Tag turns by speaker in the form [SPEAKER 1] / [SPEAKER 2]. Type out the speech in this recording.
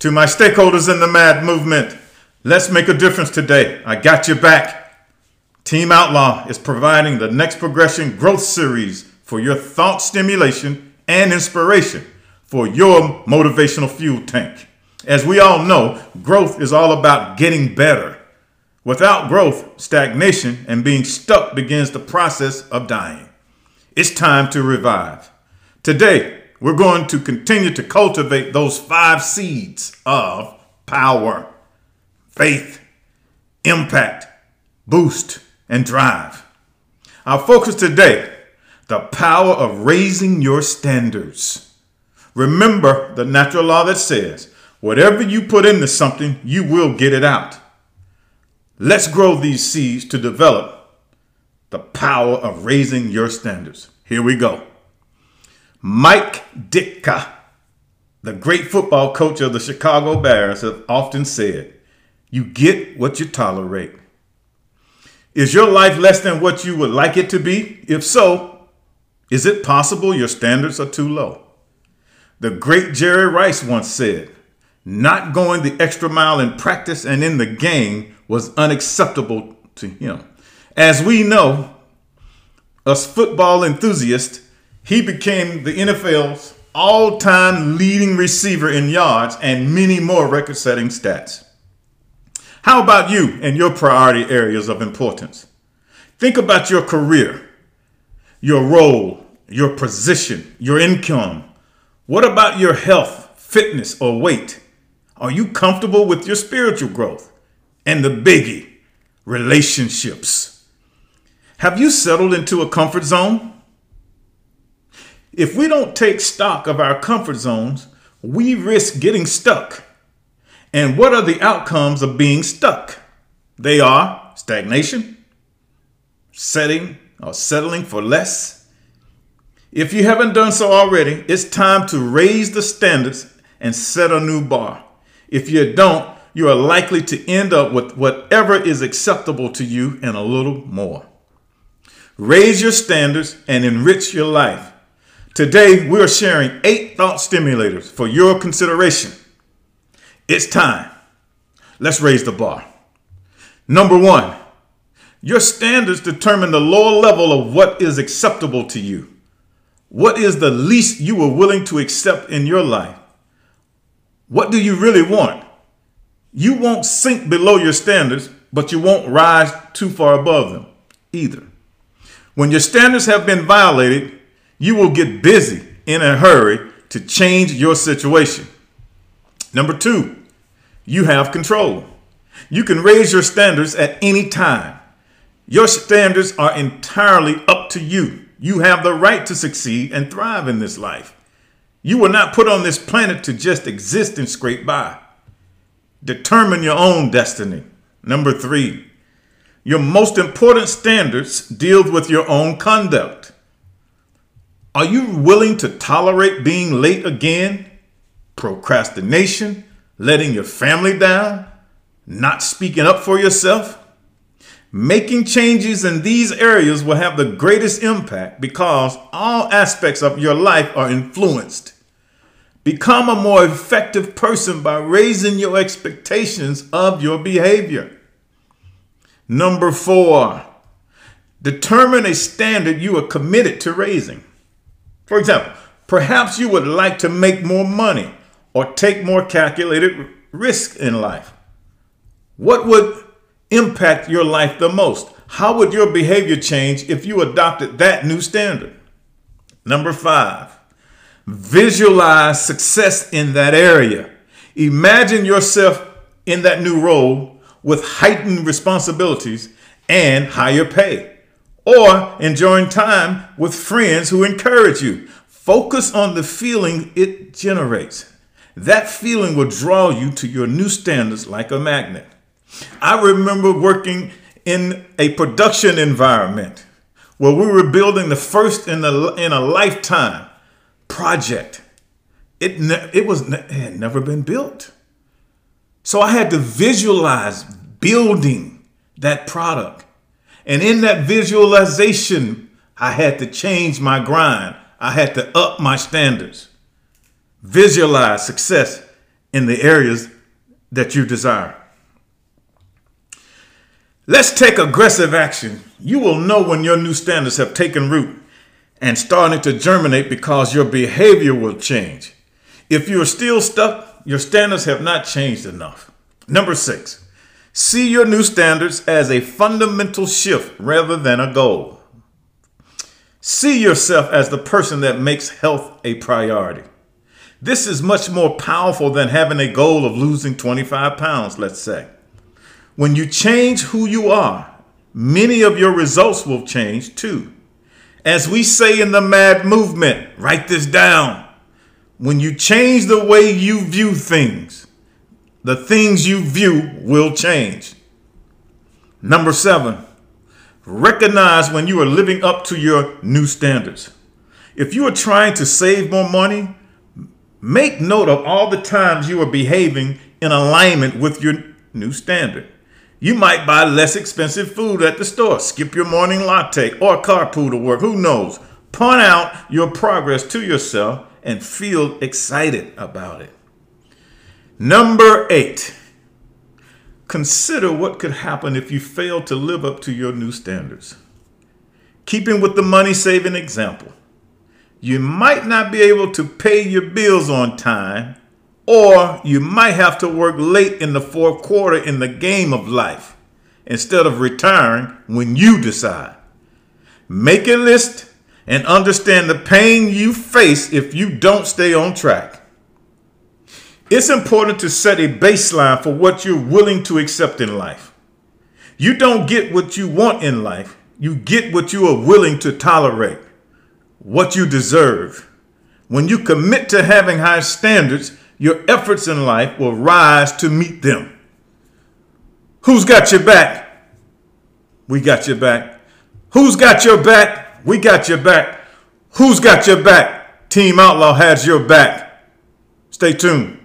[SPEAKER 1] To my stakeholders in the MAD movement, let's make a difference today. I got your back. Team Outlaw is providing the Next Progression Growth Series for your thought stimulation and inspiration for your motivational fuel tank. As we all know, growth is all about getting better. Without growth, stagnation and being stuck begins the process of dying. It's time to revive. Today, we're going to continue to cultivate those five seeds of power, faith, impact, boost, and drive. Our focus today the power of raising your standards. Remember the natural law that says, whatever you put into something, you will get it out. Let's grow these seeds to develop the power of raising your standards. Here we go. Mike Ditka, the great football coach of the Chicago Bears, has often said, You get what you tolerate. Is your life less than what you would like it to be? If so, is it possible your standards are too low? The great Jerry Rice once said, Not going the extra mile in practice and in the game was unacceptable to him. As we know, us football enthusiasts, he became the NFL's all time leading receiver in yards and many more record setting stats. How about you and your priority areas of importance? Think about your career, your role, your position, your income. What about your health, fitness, or weight? Are you comfortable with your spiritual growth? And the biggie, relationships. Have you settled into a comfort zone? If we don't take stock of our comfort zones, we risk getting stuck. And what are the outcomes of being stuck? They are stagnation, setting or settling for less. If you haven't done so already, it's time to raise the standards and set a new bar. If you don't, you are likely to end up with whatever is acceptable to you and a little more. Raise your standards and enrich your life. Today, we are sharing eight thought stimulators for your consideration. It's time. Let's raise the bar. Number one, your standards determine the lower level of what is acceptable to you. What is the least you are willing to accept in your life? What do you really want? You won't sink below your standards, but you won't rise too far above them either. When your standards have been violated, you will get busy in a hurry to change your situation. Number two, you have control. You can raise your standards at any time. Your standards are entirely up to you. You have the right to succeed and thrive in this life. You were not put on this planet to just exist and scrape by. Determine your own destiny. Number three, your most important standards deal with your own conduct. Are you willing to tolerate being late again? Procrastination, letting your family down, not speaking up for yourself? Making changes in these areas will have the greatest impact because all aspects of your life are influenced. Become a more effective person by raising your expectations of your behavior. Number four, determine a standard you are committed to raising. For example, perhaps you would like to make more money or take more calculated risk in life. What would impact your life the most? How would your behavior change if you adopted that new standard? Number five, Visualize success in that area. Imagine yourself in that new role with heightened responsibilities and higher pay, or enjoying time with friends who encourage you. Focus on the feeling it generates. That feeling will draw you to your new standards like a magnet. I remember working in a production environment where we were building the first in a, in a lifetime project. It, ne- it was ne- it had never been built. So I had to visualize building that product. And in that visualization, I had to change my grind. I had to up my standards. Visualize success in the areas that you desire. Let's take aggressive action. You will know when your new standards have taken root and starting to germinate because your behavior will change. If you are still stuck, your standards have not changed enough. Number six, see your new standards as a fundamental shift rather than a goal. See yourself as the person that makes health a priority. This is much more powerful than having a goal of losing 25 pounds, let's say. When you change who you are, many of your results will change too. As we say in the MAD movement, write this down. When you change the way you view things, the things you view will change. Number seven, recognize when you are living up to your new standards. If you are trying to save more money, make note of all the times you are behaving in alignment with your new standard. You might buy less expensive food at the store, skip your morning latte, or carpool to work. Who knows? Point out your progress to yourself and feel excited about it. Number eight, consider what could happen if you fail to live up to your new standards. Keeping with the money saving example, you might not be able to pay your bills on time or you might have to work late in the fourth quarter in the game of life instead of retiring when you decide. Make a list and understand the pain you face if you don't stay on track. It's important to set a baseline for what you're willing to accept in life. You don't get what you want in life, you get what you are willing to tolerate, what you deserve. When you commit to having high standards, your efforts in life will rise to meet them. Who's got your back? We got your back. Who's got your back? We got your back. Who's got your back? Team Outlaw has your back. Stay tuned.